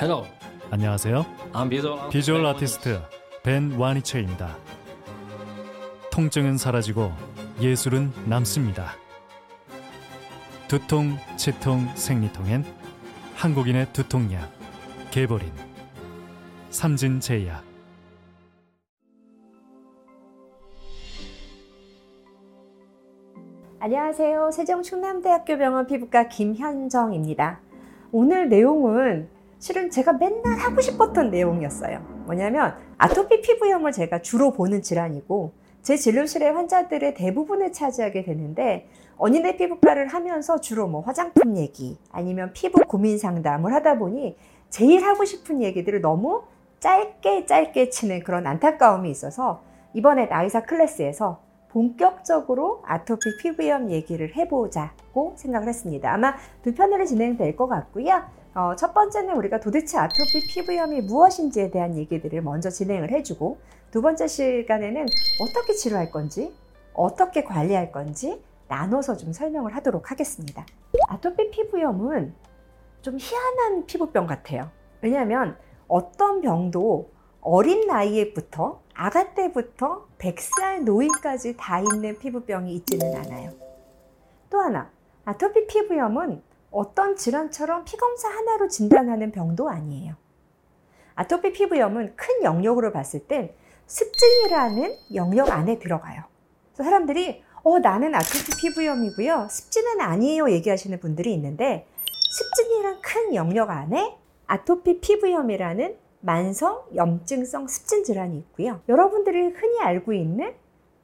Hello, 안녕하세요. I'm visual, 비주얼 아티스트 벤 와니체입니다. 통증은 사라지고 예술은 남습니다. 두통, 치통, 생리통엔 한국인의 두통약 개보린 삼진제약 안녕하세요. 세종충남대학교 병원 피부과 김현정입니다. 오늘 내용은 실은 제가 맨날 하고 싶었던 내용이었어요. 뭐냐면 아토피 피부염을 제가 주로 보는 질환이고 제 진료실의 환자들의 대부분을 차지하게 되는데 언니네 피부과를 하면서 주로 뭐 화장품 얘기 아니면 피부 고민 상담을 하다 보니 제일 하고 싶은 얘기들을 너무 짧게 짧게 치는 그런 안타까움이 있어서 이번에 나이사 클래스에서 본격적으로 아토피 피부염 얘기를 해보자고 생각을 했습니다. 아마 두 편으로 진행될 것 같고요. 어, 첫 번째는 우리가 도대체 아토피 피부염이 무엇인지에 대한 얘기들을 먼저 진행을 해주고 두 번째 시간에는 어떻게 치료할 건지 어떻게 관리할 건지 나눠서 좀 설명을 하도록 하겠습니다. 아토피 피부염은 좀 희한한 피부병 같아요. 왜냐하면 어떤 병도 어린 나이에부터 아가 때부터 100살 노인까지 다 있는 피부병이 있지는 않아요. 또 하나, 아토피 피부염은 어떤 질환처럼 피검사 하나로 진단하는 병도 아니에요. 아토피 피부염은 큰 영역으로 봤을 땐 습진이라는 영역 안에 들어가요. 그래서 사람들이 어 나는 아토피 피부염이고요. 습진은 아니에요 얘기하시는 분들이 있는데 습진이란 큰 영역 안에 아토피 피부염이라는 만성 염증성 습진 질환이 있고요. 여러분들이 흔히 알고 있는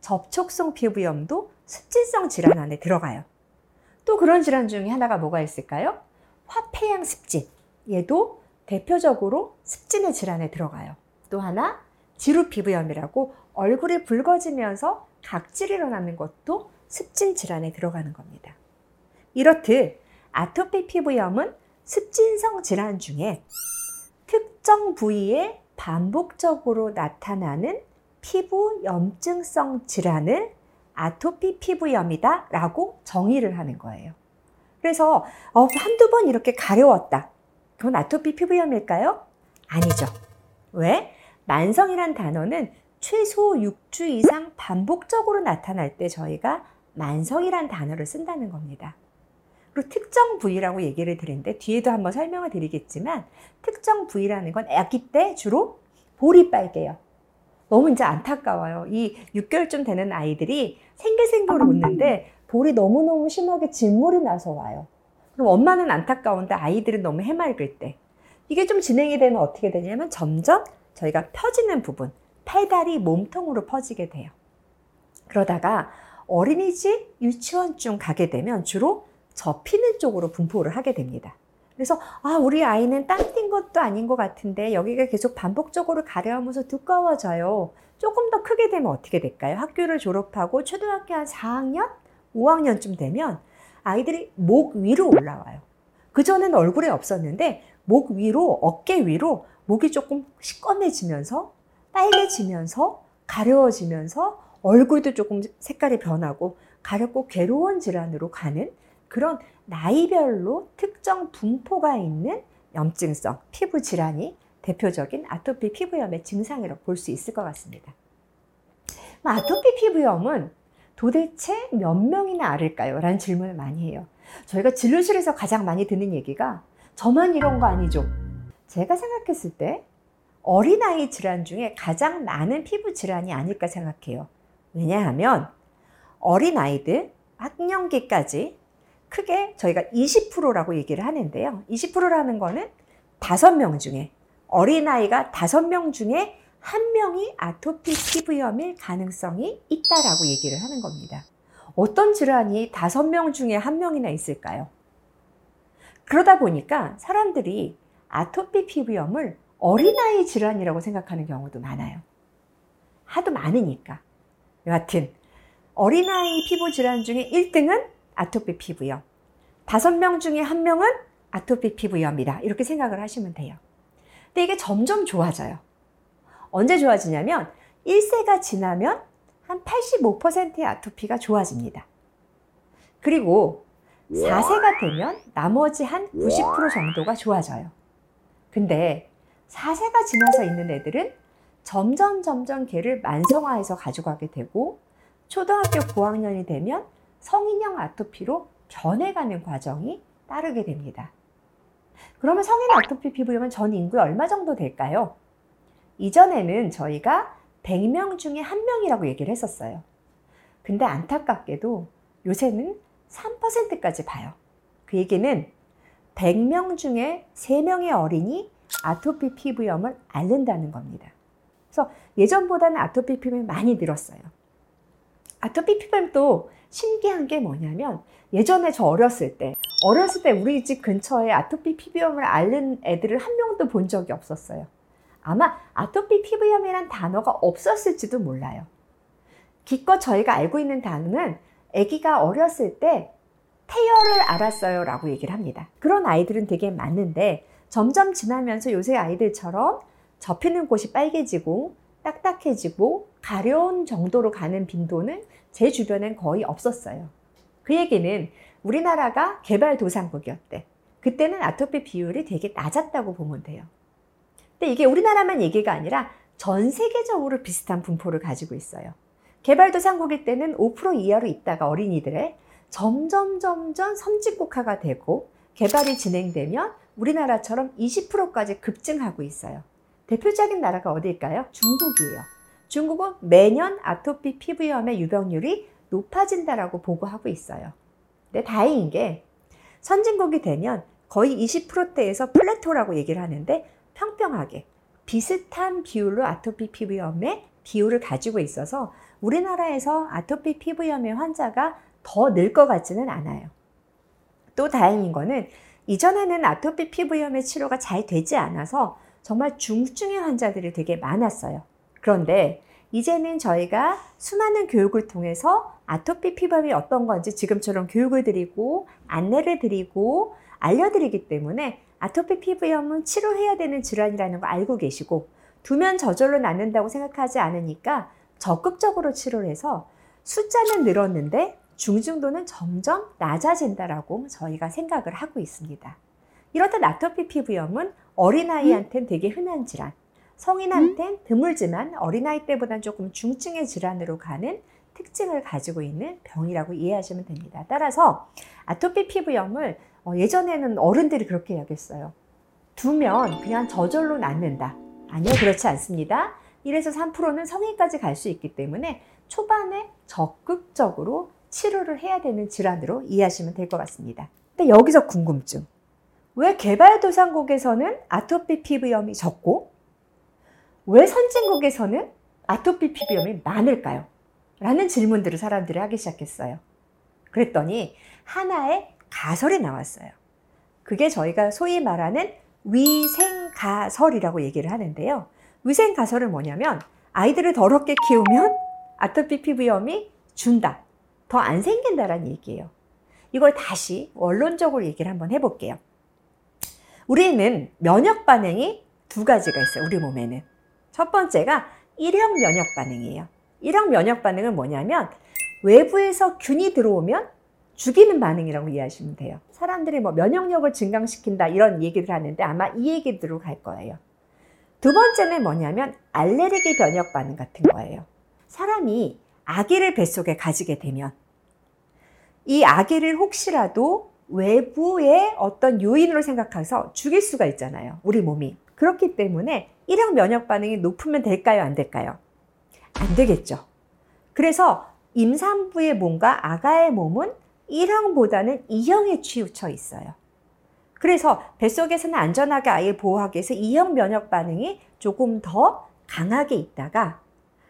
접촉성 피부염도 습진성 질환 안에 들어가요. 또 그런 질환 중에 하나가 뭐가 있을까요? 화폐양 습진. 얘도 대표적으로 습진의 질환에 들어가요. 또 하나 지루 피부염이라고 얼굴이 붉어지면서 각질이 일어나는 것도 습진 질환에 들어가는 겁니다. 이렇듯 아토피 피부염은 습진성 질환 중에 특정 부위에 반복적으로 나타나는 피부 염증성 질환을 아토피 피부염이다 라고 정의를 하는 거예요. 그래서 어, 한두 번 이렇게 가려웠다. 그건 아토피 피부염일까요? 아니죠. 왜? 만성이란 단어는 최소 6주 이상 반복적으로 나타날 때 저희가 만성이란 단어를 쓴다는 겁니다. 그리고 특정 부위라고 얘기를 드리는데 뒤에도 한번 설명을 드리겠지만 특정 부위라는 건 아기 때 주로 볼이 빨개요. 너무 이제 안타까워요. 이 6개월쯤 되는 아이들이 생글생글 웃는데 볼이 너무너무 심하게 진물이 나서 와요. 그럼 엄마는 안타까운데 아이들은 너무 해맑을 때. 이게 좀 진행이 되면 어떻게 되냐면 점점 저희가 펴지는 부분, 팔다리 몸통으로 퍼지게 돼요. 그러다가 어린이집, 유치원쯤 가게 되면 주로 접히는 쪽으로 분포를 하게 됩니다. 그래서 아 우리 아이는 땀띈 것도 아닌 것 같은데 여기가 계속 반복적으로 가려우면서 두꺼워져요. 조금 더 크게 되면 어떻게 될까요? 학교를 졸업하고 초등학교 한 4학년, 5학년쯤 되면 아이들이 목 위로 올라와요. 그전에는 얼굴에 없었는데 목 위로, 어깨 위로 목이 조금 시꺼매지면서 빨개지면서 가려워지면서 얼굴도 조금 색깔이 변하고 가렵고 괴로운 질환으로 가는 그런 나이별로 특정 분포가 있는 염증성 피부 질환이 대표적인 아토피 피부염의 증상이라고 볼수 있을 것 같습니다. 아토피 피부염은 도대체 몇 명이나 앓을까요? 라는 질문을 많이 해요. 저희가 진료실에서 가장 많이 듣는 얘기가 저만 이런 거 아니죠? 제가 생각했을 때 어린아이 질환 중에 가장 많은 피부 질환이 아닐까 생각해요. 왜냐하면 어린아이들 학령기까지 크게 저희가 20%라고 얘기를 하는데요. 20%라는 거는 5명 중에 어린아이가 5명 중에 한 명이 아토피 피부염일 가능성이 있다라고 얘기를 하는 겁니다. 어떤 질환이 5명 중에 한 명이나 있을까요? 그러다 보니까 사람들이 아토피 피부염을 어린아이 질환이라고 생각하는 경우도 많아요. 하도 많으니까. 여하튼 어린아이 피부 질환 중에 1등은 아토피 피부염. 5명 중에 1명은 아토피 피부염이다. 이렇게 생각을 하시면 돼요. 근데 이게 점점 좋아져요. 언제 좋아지냐면 1세가 지나면 한 85%의 아토피가 좋아집니다. 그리고 4세가 되면 나머지 한 90% 정도가 좋아져요. 근데 4세가 지나서 있는 애들은 점점 점점 걔를 만성화해서 가져가게 되고 초등학교 고학년이 되면 성인형 아토피로 변해가는 과정이 따르게 됩니다. 그러면 성인 아토피 피부염은 전 인구에 얼마 정도 될까요? 이전에는 저희가 100명 중에 1명이라고 얘기를 했었어요. 근데 안타깝게도 요새는 3%까지 봐요. 그 얘기는 100명 중에 3명의 어린이 아토피 피부염을 앓는다는 겁니다. 그래서 예전보다는 아토피 피부염이 많이 늘었어요. 아토피 피부염도 신기한 게 뭐냐면 예전에 저 어렸을 때 어렸을 때 우리 집 근처에 아토피 피부염을 앓는 애들을 한 명도 본 적이 없었어요. 아마 아토피 피부염이란 단어가 없었을지도 몰라요. 기껏 저희가 알고 있는 단어는 아기가 어렸을 때 태열을 알았어요 라고 얘기를 합니다. 그런 아이들은 되게 많은데 점점 지나면서 요새 아이들처럼 접히는 곳이 빨개지고 딱딱해지고 가려운 정도로 가는 빈도는 제 주변엔 거의 없었어요. 그 얘기는 우리나라가 개발도상국이었대. 그때는 아토피 비율이 되게 낮았다고 보면 돼요. 근데 이게 우리나라만 얘기가 아니라 전 세계적으로 비슷한 분포를 가지고 있어요. 개발도상국일 때는 5% 이하로 있다가 어린이들의 점점 점점 선진국화가 되고 개발이 진행되면 우리나라처럼 20%까지 급증하고 있어요. 대표적인 나라가 어디일까요? 중국이에요. 중국은 매년 아토피 피부염의 유병률이 높아진다라고 보고하고 있어요. 근데 다행인 게 선진국이 되면 거의 20%대에서 플래토라고 얘기를 하는데 평평하게 비슷한 비율로 아토피 피부염의 비율을 가지고 있어서 우리나라에서 아토피 피부염의 환자가 더 늘 것 같지는 않아요. 또 다행인 거는 이전에는 아토피 피부염의 치료가 잘 되지 않아서 정말 중증의 환자들이 되게 많았어요. 그런데 이제는 저희가 수많은 교육을 통해서 아토피 피부염이 어떤 건지 지금처럼 교육을 드리고 안내를 드리고 알려드리기 때문에 아토피 피부염은 치료해야 되는 질환이라는 거 알고 계시고 두면 저절로 낫는다고 생각하지 않으니까 적극적으로 치료를 해서 숫자는 늘었는데 중증도는 점점 낮아진다라고 저희가 생각을 하고 있습니다. 이렇듯 아토피 피부염은 어린아이한테는 되게 흔한 질환, 성인한테는 드물지만 어린아이 때보다는 조금 중증의 질환으로 가는 특징을 가지고 있는 병이라고 이해하시면 됩니다. 따라서 아토피 피부염을 어, 예전에는 어른들이 그렇게 여겼어요. 두면 그냥 저절로 낫는다. 아니요, 그렇지 않습니다. 1에서 3%는 성인까지 갈 수 있기 때문에 초반에 적극적으로 치료를 해야 되는 질환으로 이해하시면 될 것 같습니다. 근데 여기서 궁금증. 왜 개발도상국에서는 아토피 피부염이 적고 왜 선진국에서는 아토피 피부염이 많을까요? 라는 질문들을 사람들이 하기 시작했어요. 그랬더니 하나의 가설이 나왔어요. 그게 저희가 소위 말하는 위생가설이라고 얘기를 하는데요. 위생가설은 뭐냐면 아이들을 더럽게 키우면 아토피 피부염이 준다. 더 안 생긴다라는 얘기예요. 이걸 다시 원론적으로 얘기를 한번 해볼게요. 우리는 면역 반응이 두 가지가 있어요. 우리 몸에는. 첫 번째가 일형 면역 반응이에요. 일형 면역 반응은 뭐냐면 외부에서 균이 들어오면 죽이는 반응이라고 이해하시면 돼요. 사람들이 뭐 면역력을 증강시킨다 이런 얘기를 하는데 아마 이 얘기들로 갈 거예요. 두 번째는 뭐냐면 알레르기 변역 반응 같은 거예요. 사람이 아기를 뱃속에 가지게 되면 이 아기를 혹시라도 외부의 어떤 요인으로 생각해서 죽일 수가 있잖아요. 우리 몸이. 그렇기 때문에 일형 면역 반응이 높으면 될까요? 안 될까요? 안 되겠죠. 그래서 임산부의 몸과 아가의 몸은 1형보다는 2형에 치우쳐 있어요. 그래서 뱃속에서는 안전하게 아이를 보호하기 위해서 2형 면역 반응이 조금 더 강하게 있다가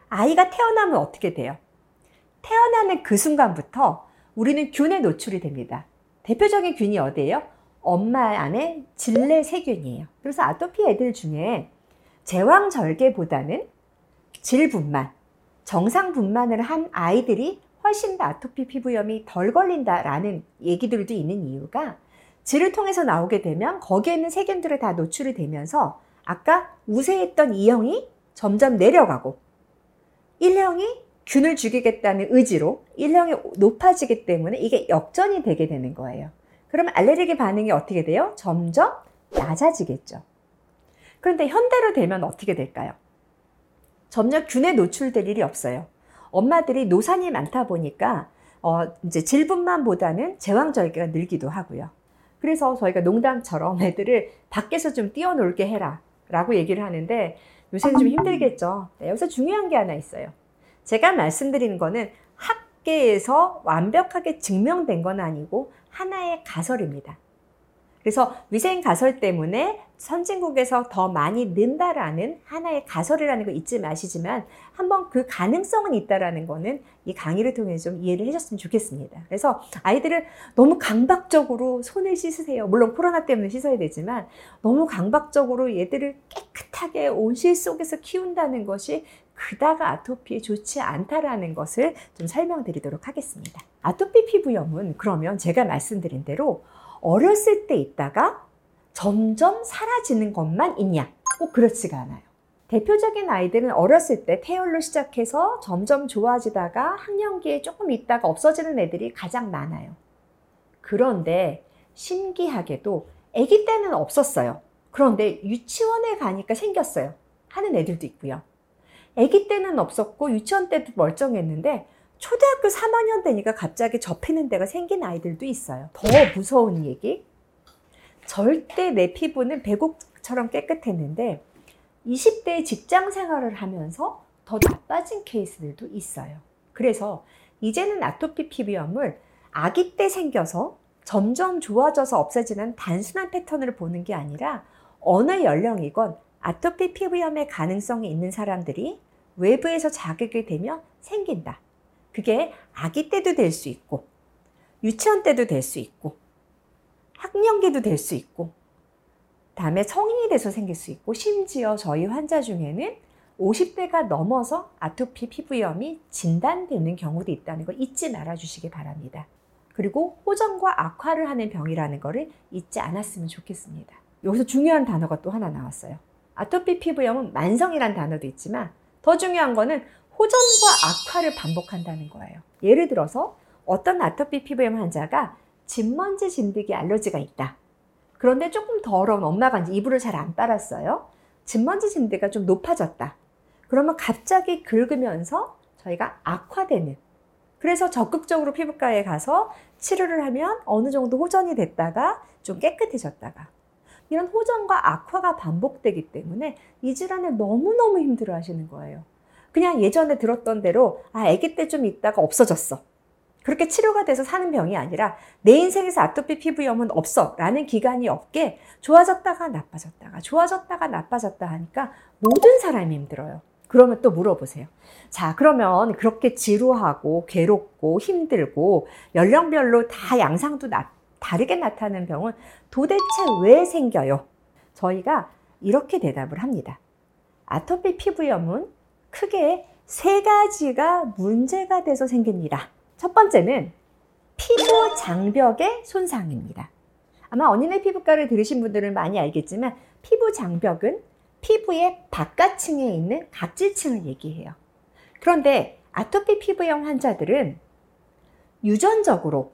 아이가 태어나면 어떻게 돼요? 태어나는 그 순간부터 우리는 균에 노출이 됩니다. 대표적인 균이 어디예요? 엄마 안에 질내 세균이에요. 그래서 아토피 애들 중에 제왕절개보다는 질분만, 정상 분만을 한 아이들이 훨씬 더 아토피 피부염이 덜 걸린다라는 얘기들도 있는 이유가 질을 통해서 나오게 되면 거기에 있는 세균들이 다 노출이 되면서 아까 우세했던 2형이 점점 내려가고 1형이 균을 죽이겠다는 의지로 1형이 높아지기 때문에 이게 역전이 되게 되는 거예요. 그러면 알레르기 반응이 어떻게 돼요? 점점 낮아지겠죠. 그런데 현대로 되면 어떻게 될까요? 점점 균에 노출될 일이 없어요. 엄마들이 노산이 많다 보니까 어, 이제 질분만 보다는 제왕절개가 늘기도 하고요. 그래서 저희가 농담처럼 애들을 밖에서 좀 뛰어놀게 해라 라고 얘기를 하는데 요새는 좀 힘들겠죠. 네, 여기서 중요한 게 하나 있어요. 제가 말씀드리는 거는 학계에서 완벽하게 증명된 건 아니고 하나의 가설입니다. 그래서 위생 가설 때문에 선진국에서 더 많이 는다라는 하나의 가설이라는 거 잊지 마시지만 한번 그 가능성은 있다라는 거는 이 강의를 통해 좀 이해를 해줬으면 좋겠습니다. 그래서 아이들을 너무 강박적으로 손을 씻으세요. 물론 코로나 때문에 씻어야 되지만 너무 강박적으로 얘들을 깨끗하게 온실 속에서 키운다는 것이 그다가 아토피에 좋지 않다라는 것을 좀 설명드리도록 하겠습니다. 아토피 피부염은 그러면 제가 말씀드린 대로 어렸을 때 있다가 점점 사라지는 것만 있냐? 꼭 그렇지가 않아요. 대표적인 아이들은 어렸을 때 태열로 시작해서 점점 좋아지다가 학년기에 조금 있다가 없어지는 애들이 가장 많아요. 그런데 신기하게도 아기 때는 없었어요. 그런데 유치원에 가니까 생겼어요. 하는 애들도 있고요. 아기 때는 없었고 유치원 때도 멀쩡했는데 초등학교 3학년 되니까 갑자기 접히는 데가 생긴 아이들도 있어요. 더 무서운 얘기. 절대 내 피부는 배곡처럼 깨끗했는데 20대 직장 생활을 하면서 더 나빠진 케이스들도 있어요. 그래서 이제는 아토피 피부염을 아기 때 생겨서 점점 좋아져서 없어지는 단순한 패턴을 보는 게 아니라 어느 연령이건 아토피 피부염의 가능성이 있는 사람들이 외부에서 자극이 되면 생긴다. 그게 아기 때도 될 수 있고, 유치원 때도 될 수 있고, 학년기도 될 수 있고, 다음에 성인이 돼서 생길 수 있고, 심지어 저희 환자 중에는 50대가 넘어서 아토피 피부염이 진단되는 경우도 있다는 걸 잊지 말아 주시기 바랍니다. 그리고 호전과 악화를 하는 병이라는 것을 잊지 않았으면 좋겠습니다. 여기서 중요한 단어가 또 하나 나왔어요. 아토피 피부염은 만성이란 단어도 있지만 더 중요한 거는 호전과 악화를 반복한다는 거예요. 예를 들어서 어떤 아토피 피부염 환자가 진먼지 진드기 알러지가 있다. 그런데 조금 더러운 엄마가 이제 이불을 잘 안 빨았어요. 진먼지 진드가 좀 높아졌다. 그러면 갑자기 긁으면서 저희가 악화되는 그래서 적극적으로 피부과에 가서 치료를 하면 어느 정도 호전이 됐다가 좀 깨끗해졌다가 이런 호전과 악화가 반복되기 때문에 이 질환을 너무너무 힘들어 하시는 거예요. 그냥 예전에 들었던 대로 아 아기 때 좀 있다가 없어졌어. 그렇게 치료가 돼서 사는 병이 아니라 내 인생에서 아토피 피부염은 없어 라는 기간이 없게 좋아졌다가 나빠졌다가 좋아졌다가 나빠졌다 하니까 모든 사람이 힘들어요. 그러면 또 물어보세요. 자, 그러면 그렇게 지루하고 괴롭고 힘들고 연령별로 다 양상도 나, 다르게 나타나는 병은 도대체 왜 생겨요? 저희가 이렇게 대답을 합니다. 아토피 피부염은 크게 세 가지가 문제가 돼서 생깁니다. 첫 번째는 피부 장벽의 손상입니다. 아마 언니네 피부과를 들으신 분들은 많이 알겠지만 피부 장벽은 피부의 바깥층에 있는 각질층을 얘기해요. 그런데 아토피 피부염 환자들은 유전적으로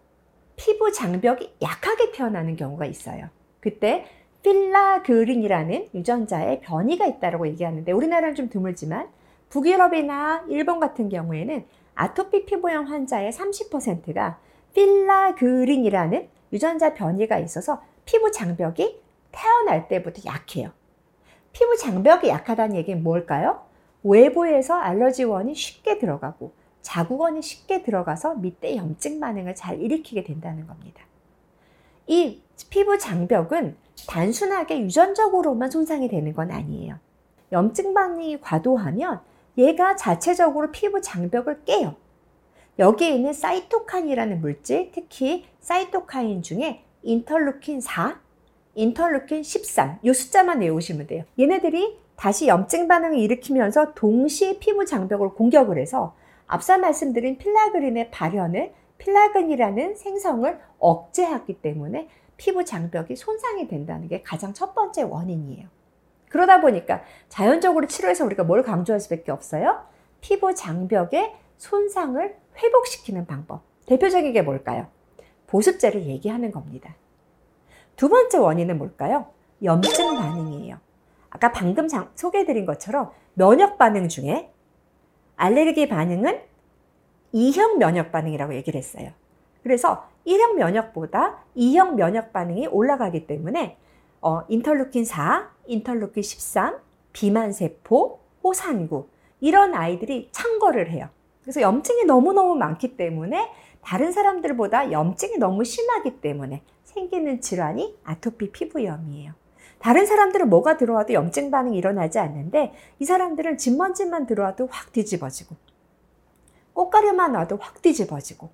피부 장벽이 약하게 태어나는 경우가 있어요. 그때 filaggrin이라는 유전자의 변이가 있다고 얘기하는데 우리나라는 좀 드물지만 북유럽이나 일본 같은 경우에는 아토피 피부염 환자의 30%가 filaggrin이라는 유전자 변이가 있어서 피부 장벽이 태어날 때부터 약해요. 피부 장벽이 약하다는 얘기는 뭘까요? 외부에서 알러지원이 쉽게 들어가고 자국원이 쉽게 들어가서 밑에 염증 반응을 잘 일으키게 된다는 겁니다. 이 피부 장벽은 단순하게 유전적으로만 손상이 되는 건 아니에요. 염증 반응이 과도하면 얘가 자체적으로 피부 장벽을 깨요. 여기에 있는 사이토카인이라는 물질, 특히 사이토카인 중에 인터루킨 4, 인터루킨 13, 이 숫자만 외우시면 돼요. 얘네들이 다시 염증 반응을 일으키면서 동시에 피부 장벽을 공격을 해서 앞서 말씀드린 필라그린의 발현을 필라근이라는 생성을 억제하기 때문에 피부 장벽이 손상이 된다는 게 가장 첫 번째 원인이에요. 그러다 보니까 자연적으로 치료해서 우리가 뭘 강조할 수밖에 없어요? 피부 장벽의 손상을 회복시키는 방법. 대표적인 게 뭘까요? 보습제를 얘기하는 겁니다. 두 번째 원인은 뭘까요? 염증 반응이에요. 아까 방금 소개해드린 것처럼 면역 반응 중에 알레르기 반응은 2형 면역 반응이라고 얘기를 했어요. 그래서 1형 면역보다 2형 면역 반응이 올라가기 때문에 어, 인터루킨 4, 인터루킨 13, 비만세포, 호산구 이런 아이들이 창궐을 해요. 그래서 염증이 너무너무 많기 때문에 다른 사람들보다 염증이 너무 심하기 때문에 생기는 질환이 아토피 피부염이에요. 다른 사람들은 뭐가 들어와도 염증 반응이 일어나지 않는데 이 사람들은 진먼지만 들어와도 확 뒤집어지고 꽃가루만 와도 확 뒤집어지고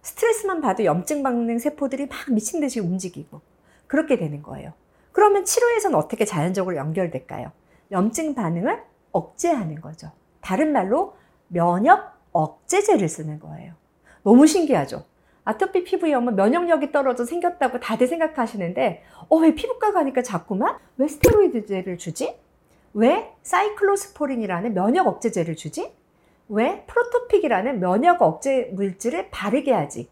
스트레스만 봐도 염증 반응 세포들이 막 미친 듯이 움직이고 그렇게 되는 거예요. 그러면 치료에서는 어떻게 자연적으로 연결될까요? 염증 반응을 억제하는 거죠. 다른 말로 면역 억제제를 쓰는 거예요. 너무 신기하죠? 아토피 피부염은 면역력이 떨어져 생겼다고 다들 생각하시는데 어, 왜 피부과 가니까 자꾸만 왜 스테로이드제를 주지? 왜 사이클로스포린이라는 면역 억제제를 주지? 왜 프로토픽이라는 면역 억제 물질을 바르게 하지?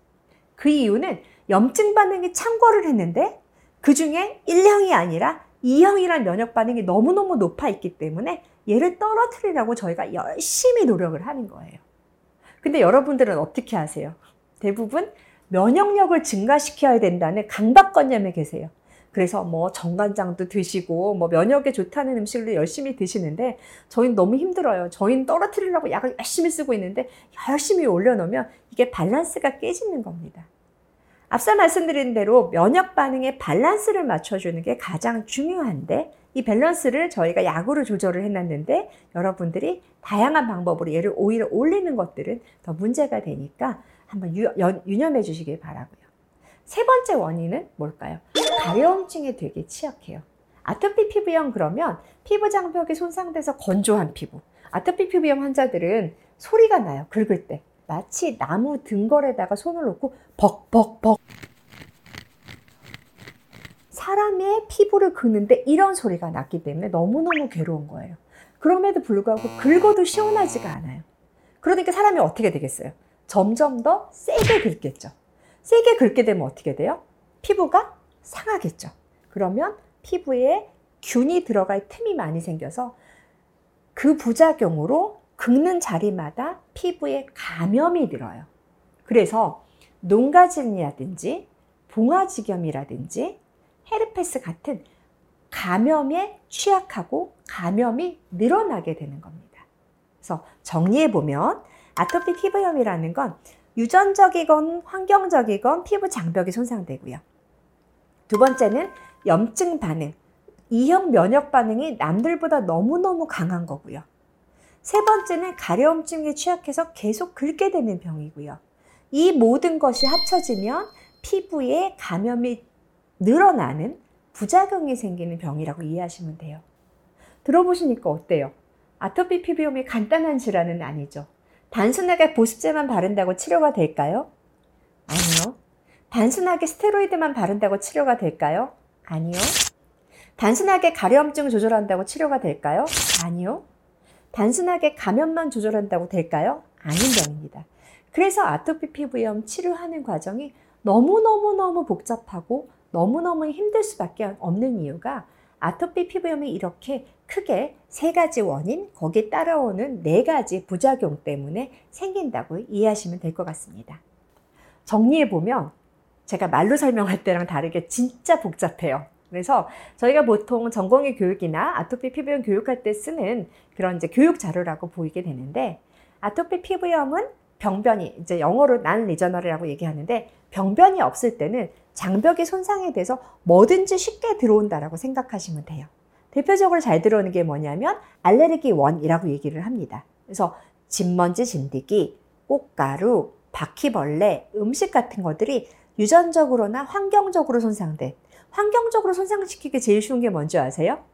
그 이유는 염증 반응이 창궐을 했는데 그 중에 1형이 아니라 2형이란 면역 반응이 너무너무 높아 있기 때문에 얘를 떨어뜨리라고 저희가 열심히 노력을 하는 거예요. 근데 여러분들은 어떻게 하세요? 대부분 면역력을 증가시켜야 된다는 강박관념에 계세요. 그래서 뭐 정간장도 드시고 뭐 면역에 좋다는 음식을 열심히 드시는데 저희는 너무 힘들어요. 저희는 떨어뜨리려고 약을 열심히 쓰고 있는데 열심히 올려놓으면 이게 밸런스가 깨지는 겁니다. 앞서 말씀드린 대로 면역 반응의 밸런스를 맞춰주는 게 가장 중요한데 이 밸런스를 저희가 약으로 조절을 해놨는데 여러분들이 다양한 방법으로 얘를 오히려 올리는 것들은 더 문제가 되니까 한번 유, 유념해 주시길 바라고요. 세 번째 원인은 뭘까요? 가려움증에 되게 취약해요. 아토피 피부염 그러면 피부 장벽이 손상돼서 건조한 피부. 아토피 피부염 환자들은 소리가 나요. 긁을 때. 마치 나무 등걸에다가 손을 놓고 벅벅벅 사람의 피부를 긁는데 이런 소리가 났기 때문에 너무너무 괴로운 거예요. 그럼에도 불구하고 긁어도 시원하지가 않아요. 그러니까 사람이 어떻게 되겠어요? 점점 더 세게 긁겠죠. 세게 긁게 되면 어떻게 돼요? 피부가 상하겠죠. 그러면 피부에 균이 들어갈 틈이 많이 생겨서 그 부작용으로 긁는 자리마다 피부에 감염이 들어요. 그래서 농가진이라든지 봉화지겸이라든지 헤르페스 같은 감염에 취약하고 감염이 늘어나게 되는 겁니다. 그래서 정리해 보면 아토피 피부염이라는 건 유전적이건 환경적이건 피부 장벽이 손상되고요. 두 번째는 염증 반응, 이형 면역 반응이 남들보다 너무너무 강한 거고요. 세 번째는 가려움증에 취약해서 계속 긁게 되는 병이고요. 이 모든 것이 합쳐지면 피부에 감염이 늘어나는 부작용이 생기는 병이라고 이해하시면 돼요. 들어보시니까 어때요? 아토피 피부염이 간단한 질환은 아니죠. 단순하게 보습제만 바른다고 치료가 될까요? 아니요. 단순하게 스테로이드만 바른다고 치료가 될까요? 아니요. 단순하게 가려움증 조절한다고 치료가 될까요? 아니요. 단순하게 감염만 조절한다고 될까요? 아닌 병입니다. 그래서 아토피 피부염 치료하는 과정이 너무너무너무 복잡하고 너무너무 힘들 수밖에 없는 이유가 아토피 피부염이 이렇게 크게 세 가지 원인, 거기에 따라오는 네 가지 부작용 때문에 생긴다고 이해하시면 될 것 같습니다. 정리해 보면 제가 말로 설명할 때랑 다르게 진짜 복잡해요. 그래서 저희가 보통 전공의 교육이나 아토피 피부염 교육할 때 쓰는 그런 이제 교육 자료라고 보이게 되는데 아토피 피부염은 병변이 이제 영어로 난 리저널이라고 얘기하는데 병변이 없을 때는 장벽이 손상이 돼서 뭐든지 쉽게 들어온다라고 생각하시면 돼요. 대표적으로 잘 들어오는 게 뭐냐면 알레르기 원이라고 얘기를 합니다. 그래서 진먼지 진드기, 꽃가루, 바퀴벌레, 음식 같은 것들이 유전적으로나 환경적으로 손상된 환경적으로 손상시키기 제일 쉬운 게 뭔지 아세요?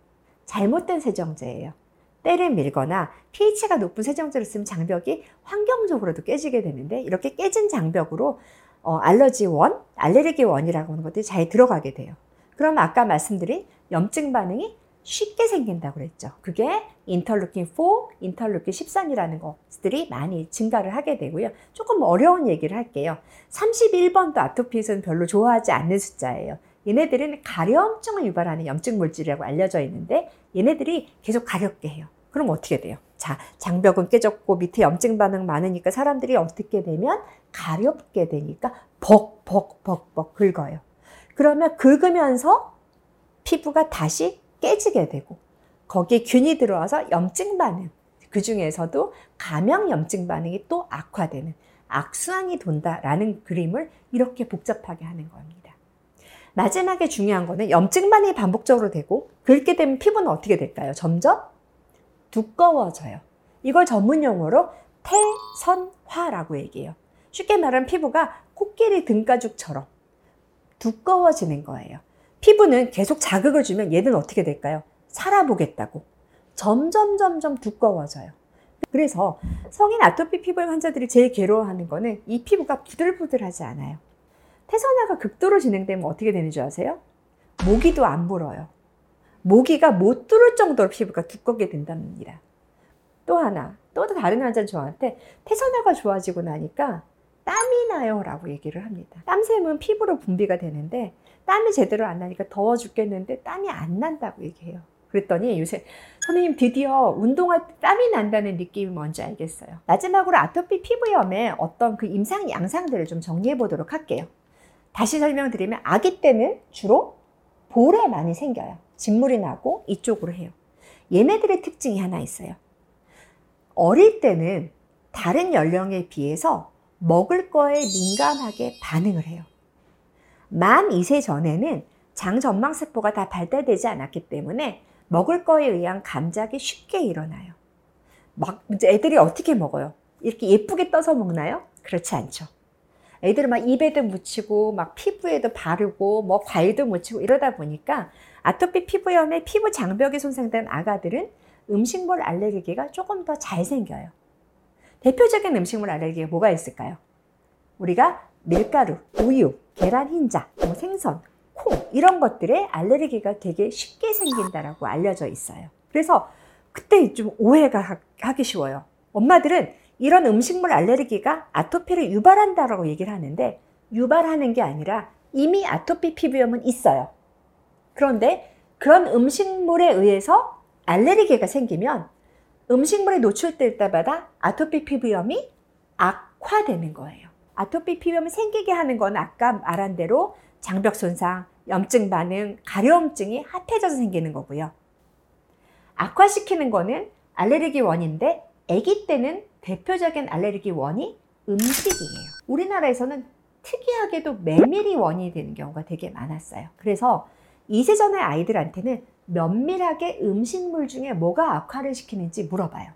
잘못된 세정제예요. 때를 밀거나 pH가 높은 세정제를 쓰면 장벽이 환경적으로도 깨지게 되는데 이렇게 깨진 장벽으로 어, 알러지 원, 알레르기 원이라고 하는 것들이 잘 들어가게 돼요. 그럼 아까 말씀드린 염증 반응이 쉽게 생긴다고 그랬죠. 그게 인터루킨 4, 인터루킨 13이라는 것들이 많이 증가를 하게 되고요. 조금 어려운 얘기를 할게요. 31번도 아토피에서는 별로 좋아하지 않는 숫자예요. 얘네들은 가려움증을 유발하는 염증 물질이라고 알려져 있는데 얘네들이 계속 가렵게 해요. 그럼 어떻게 돼요? 자, 장벽은 깨졌고 밑에 염증 반응 많으니까 사람들이 어떻게 되면 가렵게 되니까 벅벅벅벅 긁어요. 그러면 긁으면서 피부가 다시 깨지게 되고 거기에 균이 들어와서 염증 반응 그 중에서도 감염 염증 반응이 또 악화되는 악순환이 돈다라는 그림을 이렇게 복잡하게 하는 겁니다. 마지막에 중요한 거는 염증 반응이 반복적으로 되고 긁게 되면 피부는 어떻게 될까요? 점점 두꺼워져요. 이걸 전문 용어로 태선화라고 얘기해요. 쉽게 말하면 피부가 코끼리 등가죽처럼 두꺼워지는 거예요. 피부는 계속 자극을 주면 얘는 어떻게 될까요? 살아보겠다고. 점점 점점 두꺼워져요. 그래서 성인 아토피 피부염 환자들이 제일 괴로워하는 거는 이 피부가 부들부들하지 않아요. 태선화가 극도로 진행되면 어떻게 되는 줄 아세요? 모기도 안 불어요. 모기가 못 뚫을 정도로 피부가 두껍게 된답니다. 또 하나, 또 다른 환자는 저한테 태선화가 좋아지고 나니까 땀이 나요 라고 얘기를 합니다. 땀샘은 피부로 분비가 되는데 땀이 제대로 안 나니까 더워 죽겠는데 땀이 안 난다고 얘기해요. 그랬더니 요새 선생님 드디어 운동할 때 땀이 난다는 느낌이 뭔지 알겠어요. 마지막으로 아토피 피부염의 어떤 그 임상 양상들을 좀 정리해 보도록 할게요. 다시 설명드리면 아기 때는 주로 볼에 많이 생겨요. 진물이 나고 이쪽으로 해요. 얘네들의 특징이 하나 있어요. 어릴 때는 다른 연령에 비해서 먹을 거에 민감하게 반응을 해요. 만 2세 전에는 장 전망세포가 다 발달되지 않았기 때문에 먹을 거에 의한 감작이 쉽게 일어나요. 막 애들이 어떻게 먹어요? 이렇게 예쁘게 떠서 먹나요? 그렇지 않죠. 애들은 막 입에도 묻히고 막 피부에도 바르고 뭐 과일도 묻히고 이러다 보니까 아토피 피부염에 피부 장벽이 손상된 아가들은 음식물 알레르기가 조금 더 잘 생겨요. 대표적인 음식물 알레르기가 뭐가 있을까요? 우리가 밀가루, 우유, 계란 흰자, 뭐 생선, 콩 이런 것들에 알레르기가 되게 쉽게 생긴다라고 알려져 있어요. 그래서 그때 좀 오해가 하기 쉬워요. 엄마들은 이런 음식물 알레르기가 아토피를 유발한다라고 얘기를 하는데 유발하는 게 아니라 이미 아토피 피부염은 있어요. 그런데 그런 음식물에 의해서 알레르기가 생기면 음식물에 노출될 때마다 아토피 피부염이 악화되는 거예요. 아토피 피부염이 생기게 하는 건 아까 말한 대로 장벽 손상, 염증 반응, 가려움증이 합해져서 생기는 거고요. 악화시키는 거는 알레르기 원인데 아기 때는 대표적인 알레르기 원이 음식이에요. 우리나라에서는 특이하게도 메밀이 원인이 되는 경우가 되게 많았어요. 그래서 2세 전의 아이들한테는 면밀하게 음식물 중에 뭐가 악화를 시키는지 물어봐요.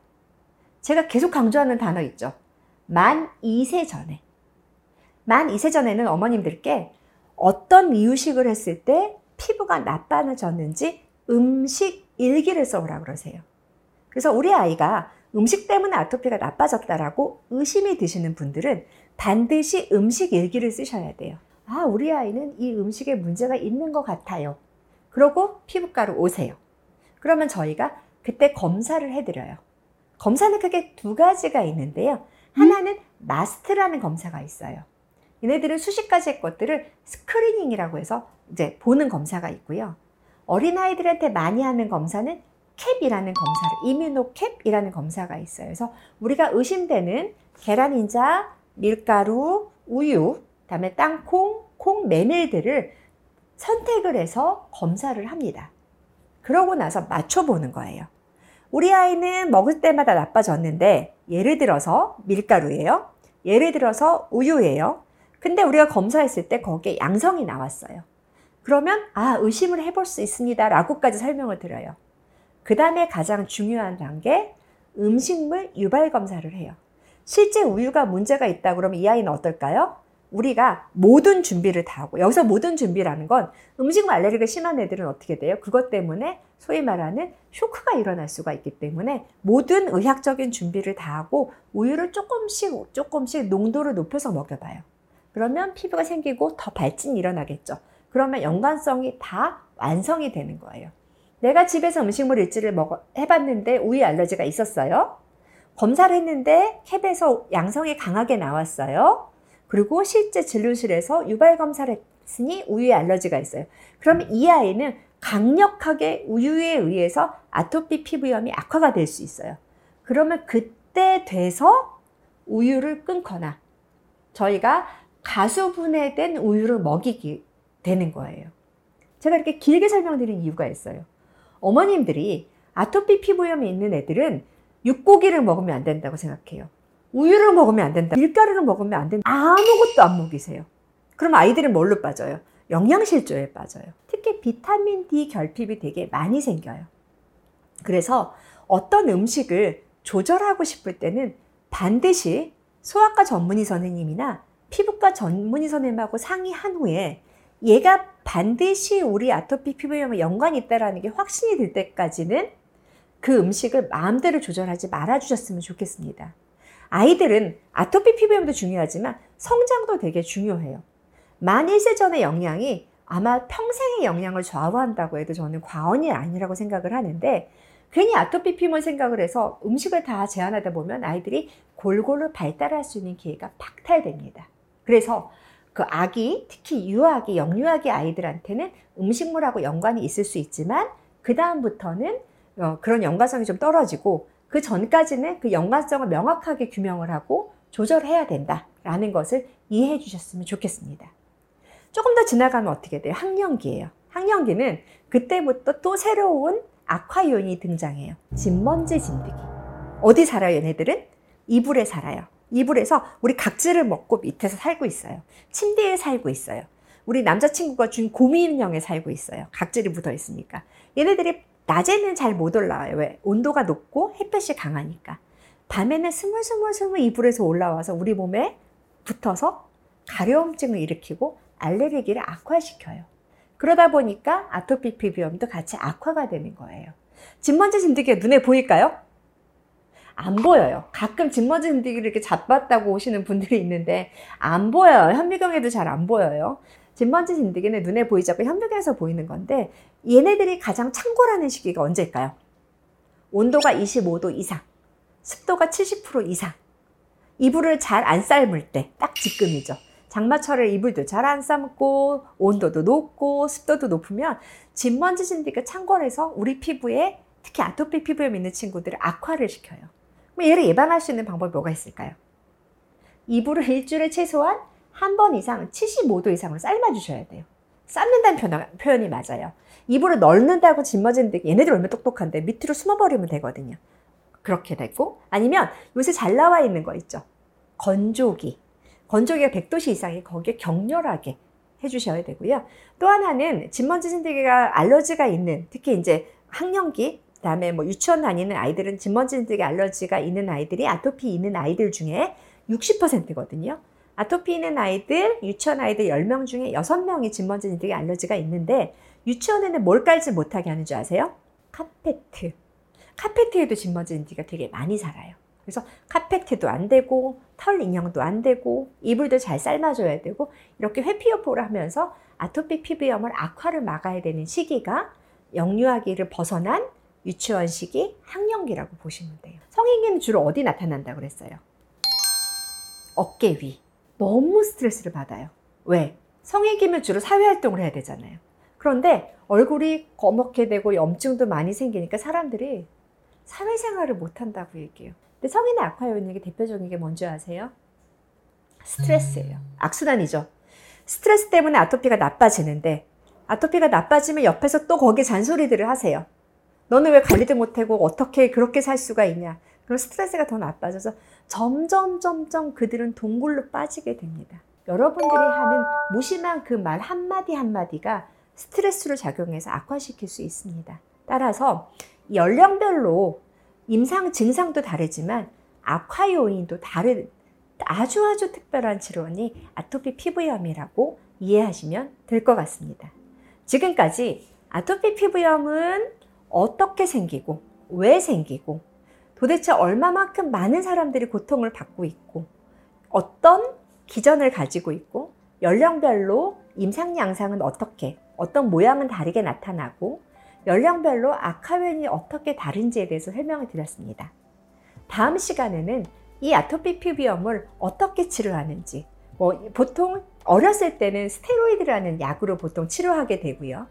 제가 계속 강조하는 단어 있죠. 만 2세 전에. 만 2세 전에는 어머님들께 어떤 이유식을 했을 때 피부가 나빠졌는지 음식 일기를 써오라 그러세요. 그래서 우리 아이가 음식 때문에 아토피가 나빠졌다라고 의심이 드시는 분들은 반드시 음식 일기를 쓰셔야 돼요. 아, 우리 아이는 이 음식에 문제가 있는 것 같아요. 그러고 피부과로 오세요. 그러면 저희가 그때 검사를 해드려요. 검사는 크게 두 가지가 있는데요. 하나는 마스트라는 검사가 있어요. 얘네들은 수십 가지의 것들을 스크리닝이라고 해서 이제 보는 검사가 있고요. 어린아이들한테 많이 하는 검사는 캡이라는 검사를, 이뮤노캡이라는 검사가 있어요. 그래서 우리가 의심되는 계란 흰자, 밀가루, 우유, 그다음에 땅콩, 콩, 메밀들을 선택을 해서 검사를 합니다. 그러고 나서 맞춰보는 거예요. 우리 아이는 먹을 때마다 나빠졌는데 예를 들어서 밀가루예요. 예를 들어서 우유예요. 근데 우리가 검사했을 때 거기에 양성이 나왔어요. 그러면 아 의심을 해볼 수 있습니다 라고까지 설명을 드려요. 그 다음에 가장 중요한 단계 음식물 유발 검사를 해요. 실제 우유가 문제가 있다 그러면 이 아이는 어떨까요? 우리가 모든 준비를 다 하고 여기서 모든 준비라는 건 음식 알레르기가 심한 애들은 어떻게 돼요? 그것 때문에 소위 말하는 쇼크가 일어날 수가 있기 때문에 모든 의학적인 준비를 다 하고 우유를 조금씩 조금씩 농도를 높여서 먹여봐요. 그러면 피부가 생기고 더 발진이 일어나겠죠. 그러면 연관성이 다 완성이 되는 거예요. 내가 집에서 음식물 일지를 먹어, 해봤는데 우유 알러지가 있었어요. 검사를 했는데 캡에서 양성이 강하게 나왔어요. 그리고 실제 진료실에서 유발 검사를 있으니 우유에 알러지가 있어요. 그러면 이 아이는 강력하게 우유에 의해서 아토피 피부염이 악화가 될 수 있어요. 그러면 그때 돼서 우유를 끊거나 저희가 가수분해된 우유를 먹이게 되는 거예요. 제가 이렇게 길게 설명드린 이유가 있어요. 어머님들이 아토피 피부염이 있는 애들은 육고기를 먹으면 안 된다고 생각해요. 우유를 먹으면 안 된다. 밀가루를 먹으면 안 된다. 아무것도 안 먹이세요. 그럼 아이들은 뭘로 빠져요? 영양실조에 빠져요. 특히 비타민 D 결핍이 되게 많이 생겨요. 그래서 어떤 음식을 조절하고 싶을 때는 반드시 소아과 전문의 선생님이나 피부과 전문의 선생님하고 상의한 후에 얘가 반드시 우리 아토피 피부염에 연관이 있다는 게 확신이 들 때까지는 그 음식을 마음대로 조절하지 말아 주셨으면 좋겠습니다. 아이들은 아토피 피부염도 중요하지만 성장도 되게 중요해요. 만 1세 전의 영양이 아마 평생의 영양을 좌우한다고 해도 저는 과언이 아니라고 생각을 하는데 괜히 아토피 피부염 생각을 해서 음식을 다 제한하다 보면 아이들이 골고루 발달할 수 있는 기회가 박탈됩니다. 그래서 그 아기, 특히 유아기, 영유아기 아이들한테는 음식물하고 연관이 있을 수 있지만 그 다음부터는 어, 그런 연관성이 좀 떨어지고 그 전까지는 그 연관성을 명확하게 규명을 하고 조절해야 된다라는 것을 이해해 주셨으면 좋겠습니다. 조금 더 지나가면 어떻게 돼요? 학령기예요. 학령기는 그때부터 또 새로운 악화 요인이 등장해요. 진먼지 진드기. 어디 살아요, 얘네들은? 이불에 살아요. 이불에서 우리 각질을 먹고 밑에서 살고 있어요. 침대에 살고 있어요. 우리 남자친구가 준 고민형에 살고 있어요. 각질이 묻어 있으니까. 얘네들이 낮에는 잘 못 올라와요. 왜? 온도가 높고 햇볕이 강하니까. 밤에는 스물스물스물 이불에서 올라와서 우리 몸에 붙어서 가려움증을 일으키고 알레르기를 악화시켜요. 그러다 보니까 아토피 피부염도 같이 악화가 되는 거예요. 진먼지 진드기가 눈에 보일까요? 안 보여요. 가끔 진먼지 진드기를 이렇게 잡았다고 오시는 분들이 있는데 안 보여요. 현미경에도 잘 안 보여요. 진먼지 진드기는 눈에 보이지 않고 현미경에서 보이는 건데 얘네들이 가장 창궐하는 시기가 언제일까요? 온도가 25도 이상, 습도가 70% 이상, 이불을 잘 안 삶을 때 딱 지금이죠. 장마철에 이불도 잘 안 삶고 온도도 높고 습도도 높으면 진먼지 진드기가 창궐해서 우리 피부에 특히 아토피 피부염 있는 친구들을 악화를 시켜요. 얘를 예방할 수 있는 방법이 뭐가 있을까요? 이불을 일주일에 최소한 한 번 이상 75도 이상으로 삶아주셔야 돼요. 삶는다는 표현 이 맞아요. 이불을 널는다고 짊어지는데 얘네들 얼마나 똑똑한데 밑으로 숨어버리면 되거든요. 그렇게 되고 아니면 요새 잘 나와 있는 거 있죠. 건조기. 건조기가 100도씨 이상이 거기에 격렬하게 해주셔야 되고요. 또 하나는 진먼지 진드기가 알러지가 있는 특히 이제 학령기 그다음에 뭐 유치원 다니는 아이들은 진먼지 진드기 알러지가 있는 아이들이 아토피 있는 아이들 중에 60%거든요. 아토피 있는 아이들, 유치원 아이들 10명 중에 6명이 진먼지 진드기 알러지가 있는데 유치원에는 뭘 깔지 못하게 하는 줄 아세요? 카페트. 카페트에도 진먼지 진드기가 되게 많이 살아요. 그래서 카페트도 안 되고 털 인형도 안 되고 이불도 잘 삶아줘야 되고 이렇게 회피요포를 하면서 아토피 피부염을 악화를 막아야 되는 시기가 영유아기를 벗어난 유치원 시기 학령기라고 보시면 돼요. 성인기는 주로 어디 나타난다고 그랬어요? 어깨 위. 너무 스트레스를 받아요. 왜? 성인기면 주로 사회활동을 해야 되잖아요. 그런데 얼굴이 거먹게 되고 염증도 많이 생기니까 사람들이 사회생활을 못한다고 얘기해요. 근데 성인의 악화 요인의 대표적인 게 뭔지 아세요? 스트레스예요. 악순환이죠. 스트레스 때문에 아토피가 나빠지는데 아토피가 나빠지면 옆에서 또 거기에 잔소리들을 하세요. 너는 왜 관리도 못하고 어떻게 그렇게 살 수가 있냐. 그럼 스트레스가 더 나빠져서 점점 점점 그들은 동굴로 빠지게 됩니다. 여러분들이 하는 무심한 그 말 한마디 한마디가 스트레스로 작용해서 악화시킬 수 있습니다. 따라서 연령별로 임상 증상도 다르지만 악화 요인도 다른 아주 아주 특별한 질환이 아토피 피부염이라고 이해하시면 될 것 같습니다. 지금까지 아토피 피부염은 어떻게 생기고 왜 생기고 도대체 얼마만큼 많은 사람들이 고통을 받고 있고 어떤 기전을 가지고 있고 연령별로 임상 양상은 어떻게 어떤 모양은 다르게 나타나고 연령별로 악화면이 어떻게 다른지에 대해서 설명을 드렸습니다. 다음 시간에는 이 아토피 피부염을 어떻게 치료하는지 뭐 보통 어렸을 때는 스테로이드라는 약으로 보통 치료하게 되고요.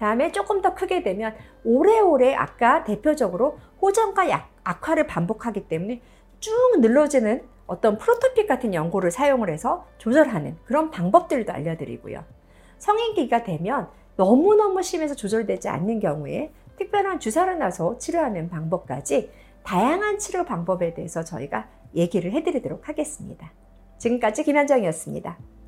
다음에 조금 더 크게 되면 오래오래 아까 대표적으로 호전과 약, 악화를 반복하기 때문에 쭉 늘러지는 어떤 프로토픽 같은 연고를 사용을 해서 조절하는 그런 방법들도 알려드리고요. 성인기가 되면 너무너무 심해서 조절되지 않는 경우에 특별한 주사를 놔서 치료하는 방법까지 다양한 치료 방법에 대해서 저희가 얘기를 해드리도록 하겠습니다. 지금까지 김현정이었습니다.